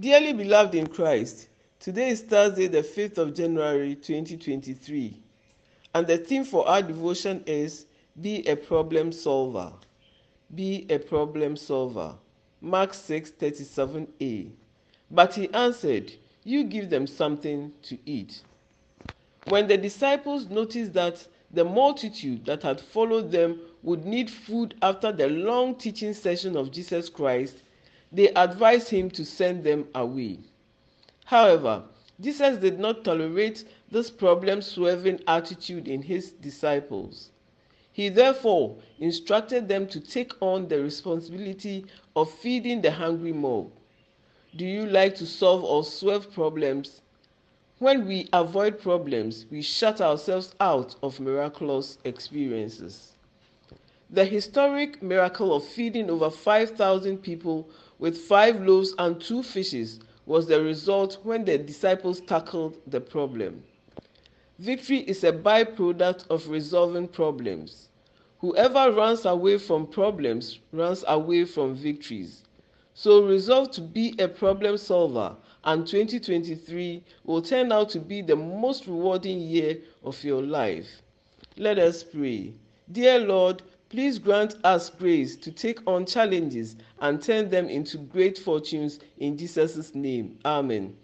Dearly beloved in Christ, today is Thursday, the 5th of January 2023, and the theme for our devotion is Be a Problem Solver. Be a Problem Solver. Mark 6 37a. But he answered, You give them something to eat. When the disciples noticed that the multitude that had followed them would need food after the long teaching session of Jesus Christ, they advised him to send them away. However, Jesus did not tolerate this problem solving attitude in his disciples. He therefore instructed them to take on the responsibility of feeding the hungry mob. Do you like to solve or solve problems? When we avoid problems, we shut ourselves out of miraculous experiences. The historic miracle of feeding over 5,000 people with five loaves and two fishes was the result when the disciples tackled the problem. Victory is a byproduct of resolving problems. Whoever runs away from problems runs away from victories. So resolve to be a problem solver, and 2023 will turn out to be the most rewarding year of your life. Let us pray. Dear Lord, Please grant us grace to take on challenges and turn them into great fortunes in Jesus' name. Amen.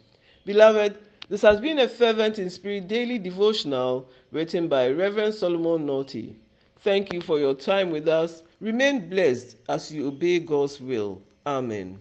Beloved, this has been a fervent in spirit daily devotional written by Reverend Solomon Naughty. Thank you for your time with us. Remain blessed as you obey God's will. Amen.